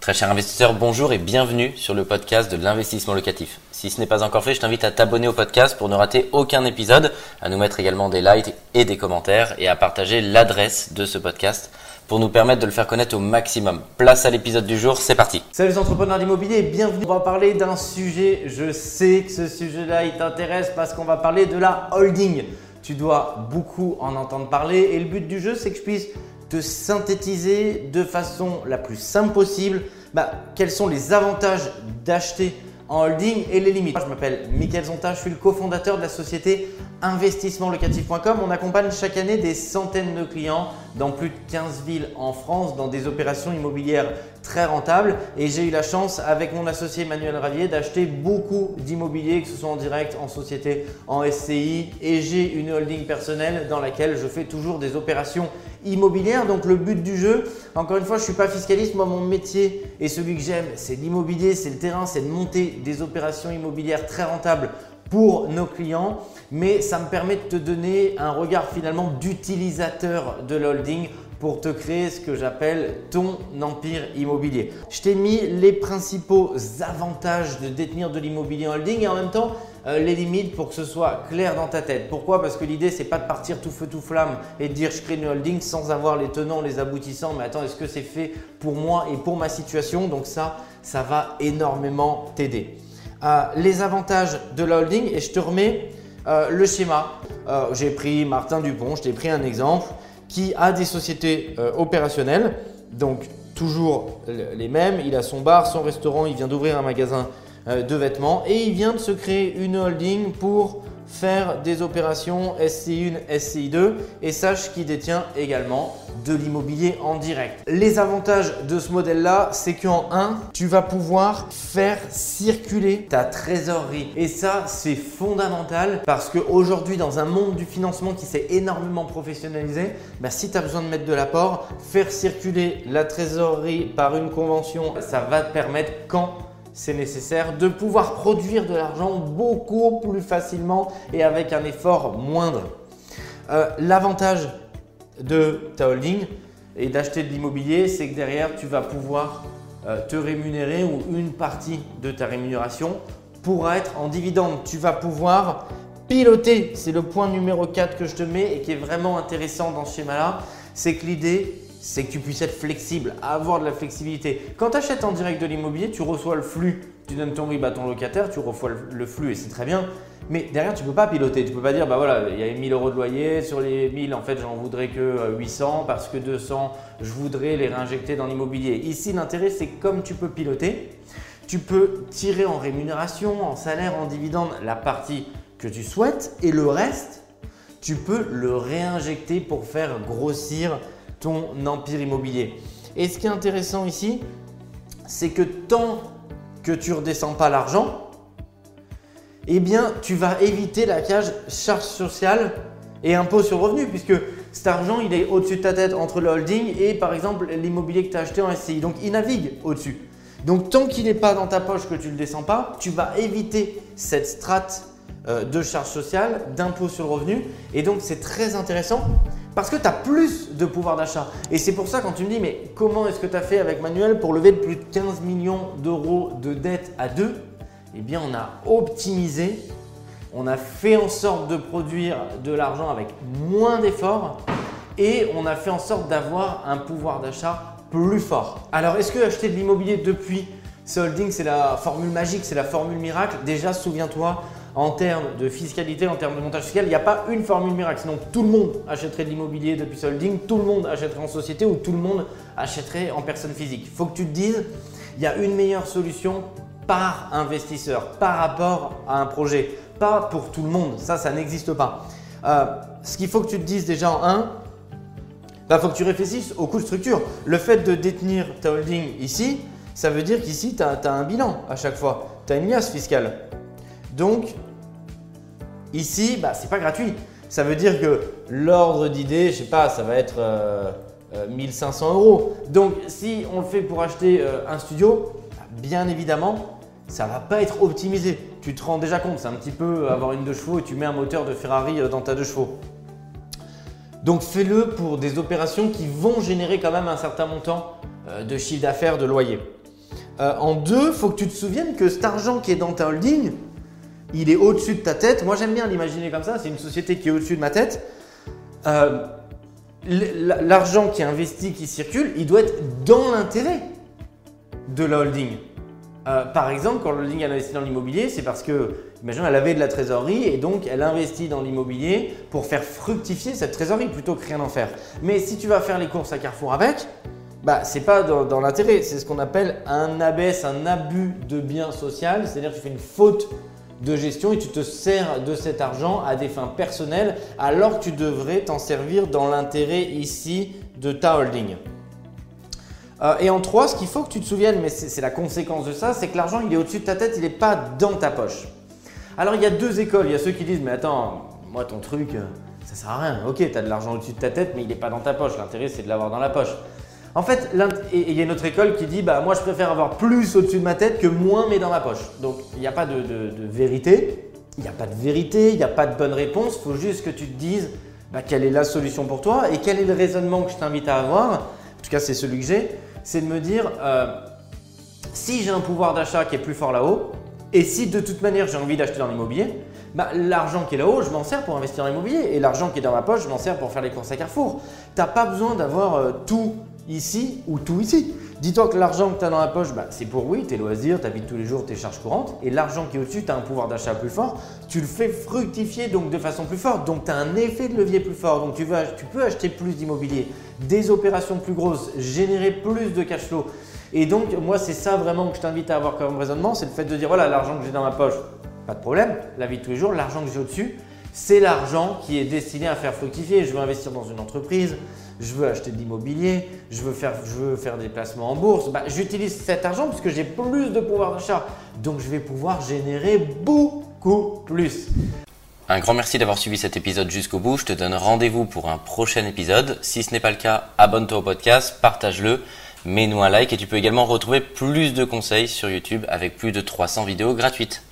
Très cher investisseur, bonjour et bienvenue sur le podcast de l'investissement locatif. Si ce n'est pas encore fait, je t'invite à t'abonner au podcast pour ne rater aucun épisode, à nous mettre également des likes et des commentaires et à partager l'adresse de ce podcast pour nous permettre de le faire connaître au maximum. Place à l'épisode du jour, c'est parti. Salut les entrepreneurs d'immobilier, bienvenue. On va parler d'un sujet, je sais que ce sujet-là il t'intéresse parce qu'on va parler de la holding. Tu dois beaucoup en entendre parler et le but du jeu c'est que je puisse te synthétiser de façon la plus simple possible bah, quels sont les avantages d'acheter en holding et les limites. Je m'appelle Mickaël Zonta, je suis le cofondateur de la société investissementlocatif.com. On accompagne chaque année des centaines de clients dans plus de 15 villes en France dans des opérations immobilières très rentables. Et j'ai eu la chance avec mon associé Manuel Ravier d'acheter beaucoup d'immobilier, que ce soit en direct, en société, en SCI. Et j'ai une holding personnelle dans laquelle je fais toujours des opérations immobilières. Donc le but du jeu, encore une fois, je ne suis pas fiscaliste. Moi, mon métier et celui que j'aime, c'est l'immobilier, c'est le terrain, c'est de monter des opérations immobilières très rentables pour nos clients, mais ça me permet de te donner un regard finalement d'utilisateur de l'holding pour te créer ce que j'appelle ton empire immobilier. Je t'ai mis les principaux avantages de détenir de l'immobilier en holding et en même temps euh, les limites pour que ce soit clair dans ta tête. Pourquoi? Parce que l'idée c'est pas de partir tout feu tout flamme et de dire je crée une holding sans avoir les tenants, les aboutissants. Mais attends, est-ce que c'est fait pour moi et pour ma situation? Donc ça, ça va énormément t'aider. Euh, les avantages de la holding et je te remets euh, le schéma. J'ai pris Martin Dupont, je t'ai pris un exemple qui a des sociétés opérationnelles, donc toujours les mêmes. Il a son bar, son restaurant, il vient d'ouvrir un magasin euh, de vêtements et il vient de se créer une holding pour faire des opérations SCI1, SCI2 et sache qu'il détient également de l'immobilier en direct. Les avantages de ce modèle-là, c'est qu'en 1, tu vas pouvoir faire circuler ta trésorerie. Et ça, c'est fondamental parce qu'aujourd'hui, dans un monde du financement qui s'est énormément professionnalisé, bah, si tu as besoin de mettre de l'apport, faire circuler la trésorerie par une convention, ça va te permettre quand c'est nécessaire de pouvoir produire de l'argent beaucoup plus facilement et avec un effort moindre. Euh, l'avantage de ta holding et d'acheter de l'immobilier, c'est que derrière, tu vas pouvoir euh, te rémunérer ou une partie de ta rémunération pourra être en dividende. Tu vas pouvoir piloter. C'est le point numéro 4 que je te mets et qui est vraiment intéressant dans ce schéma-là. C'est que l'idée, c'est que tu puisses être flexible, avoir de la flexibilité. Quand tu achètes en direct de l'immobilier, tu reçois le flux, tu donnes ton RIB à ton locataire, tu reçois le flux et c'est très bien. Mais derrière, tu ne peux pas piloter. Tu ne peux pas dire, bah voilà, il y a 1000 euros de loyer, sur les 1000, en fait, j'en voudrais que 800 parce que 200, je voudrais les réinjecter dans l'immobilier. Ici, l'intérêt, c'est comme tu peux piloter, tu peux tirer en rémunération, en salaire, en dividende la partie que tu souhaites et le reste, tu peux le réinjecter pour faire grossir ton empire immobilier. Et ce qui est intéressant ici, c'est que tant que tu ne redescends pas l'argent, eh bien, tu vas éviter la cage charge sociale et impôt sur revenu, puisque cet argent, il est au-dessus de ta tête entre le holding et par exemple l'immobilier que tu as acheté en SCI. Donc, il navigue au-dessus. Donc, tant qu'il n'est pas dans ta poche, que tu ne le descends pas, tu vas éviter cette strate euh, de charge sociale, d'impôt sur le revenu. Et donc, c'est très intéressant parce que tu as plus de pouvoir d'achat. Et c'est pour ça quand tu me dis, mais comment est-ce que tu as fait avec Manuel pour lever plus de 15 millions d'euros de dettes à deux Eh bien, on a optimisé, on a fait en sorte de produire de l'argent avec moins d'efforts et on a fait en sorte d'avoir un pouvoir d'achat plus fort. Alors, est-ce que acheter de l'immobilier depuis ce holding, c'est la formule magique, c'est la formule miracle? Déjà, souviens-toi, en termes de fiscalité, en termes de montage fiscal, il n'y a pas une formule miracle. Sinon, tout le monde achèterait de l'immobilier depuis ce holding, tout le monde achèterait en société ou tout le monde achèterait en personne physique. Faut que tu te dises, il y a une meilleure solution par investisseur, par rapport à un projet, pas pour tout le monde. Ça, ça n'existe pas. Euh, ce qu'il faut que tu te dises déjà en un, il bah, faut que tu réfléchisses au coût de structure. Le fait de détenir ta holding ici, ça veut dire qu'ici, tu as, un bilan à chaque fois. Tu as une liasse fiscale. Donc, ici, bah, ce n'est pas gratuit. Ça veut dire que l'ordre d'idée, je sais pas, ça va être 1500 euh, euh, euros. Donc, si on le fait pour acheter un studio, bah, bien évidemment, ça va pas être optimisé. Tu te rends déjà compte, c'est un petit peu avoir une deux chevaux et tu mets un moteur de Ferrari dans ta deux chevaux. Donc fais-le pour des opérations qui vont générer quand même un certain montant de chiffre d'affaires, de loyer. Euh, en deux, faut que tu te souviennes que cet argent qui est dans ta holding, il est au-dessus de ta tête. Moi, j'aime bien l'imaginer comme ça. C'est une société qui est au-dessus de ma tête. Euh, l'argent qui est investi, qui circule, il doit être dans l'intérêt de la holding. Euh, par exemple, quand la holding investit dans l'immobilier, c'est parce que, imaginons, elle avait de la trésorerie et donc elle investit dans l'immobilier pour faire fructifier cette trésorerie plutôt que rien en faire. Mais si tu vas faire les courses à Carrefour avec, bah, c'est pas dans, l'intérêt. C'est ce qu'on appelle un abès, un abus de bien social. C'est-à-dire que tu fais une faute de gestion et tu te sers de cet argent à des fins personnelles alors que tu devrais t'en servir dans l'intérêt ici de ta holding. Euh, et en trois, ce qu'il faut que tu te souviennes, mais c'est la conséquence de ça, c'est que l'argent il est au-dessus de ta tête, il n'est pas dans ta poche. Alors il y a deux écoles, il y a ceux qui disent mais attends, moi ton truc, ça sert à rien. Ok, tu as de l'argent au-dessus de ta tête, mais il n'est pas dans ta poche. L'intérêt c'est de l'avoir dans la poche. En fait, il y a une autre école qui dit bah moi je préfère avoir plus au-dessus de ma tête que moins mais dans ma poche. Donc il n'y a pas de, vérité, il n'y a pas de vérité, il n'y a pas de bonne réponse. Il faut juste que tu te dises bah, quelle est la solution pour toi et quel est le raisonnement que je t'invite à avoir. En tout cas, c'est celui que j'ai. C'est de me dire euh, si j'ai un pouvoir d'achat qui est plus fort là-haut et si de toute manière j'ai envie d'acheter dans l'immobilier, bah, l'argent qui est là-haut, je m'en sers pour investir dans l'immobilier et l'argent qui est dans ma poche, je m'en sers pour faire les courses à Carrefour. Tu n'as pas besoin d'avoir euh, tout ici ou tout ici. Dis-toi que l'argent que tu as dans la poche, bah, c'est pour oui, tes loisirs, ta vie de tous les jours, tes charges courantes. Et l'argent qui est au-dessus, tu as un pouvoir d'achat plus fort. Tu le fais fructifier donc de façon plus forte. Donc tu as un effet de levier plus fort. Donc tu, tu peux acheter plus d'immobilier, des opérations plus grosses, générer plus de cash flow. Et donc moi, c'est ça vraiment que je t'invite à avoir comme raisonnement. C'est le fait de dire voilà, l'argent que j'ai dans ma poche, pas de problème. La vie de tous les jours, l'argent que j'ai au-dessus, c'est l'argent qui est destiné à faire fructifier. Je veux investir dans une entreprise, je veux acheter de l'immobilier, je, veux faire, des placements en bourse. Bah, J'utilise cet argent parce que j'ai plus de pouvoir d'achat. Donc je vais pouvoir générer beaucoup plus. Un grand merci d'avoir suivi cet épisode jusqu'au bout. Je te donne rendez-vous pour un prochain épisode. Si ce n'est pas le cas, abonne-toi au podcast, partage-le, mets-nous un like et tu peux également retrouver plus de conseils sur YouTube avec plus de 300 vidéos gratuites.